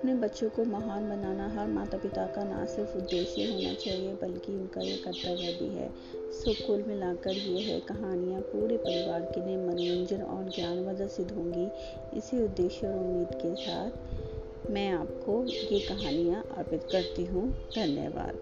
अपने बच्चों को महान बनाना हर माता पिता का ना सिर्फ़ उद्देश्य होना चाहिए, बल्कि उनका ये कर्तव्य भी है। सो कुल मिलाकर ये है, कहानियाँ पूरे परिवार के लिए मनोरंजन और ज्ञानवर्धक सिद्ध होंगी। इसी उद्देश्य और उम्मीद के साथ मैं आपको ये कहानियाँ अर्पित करती हूँ। धन्यवाद।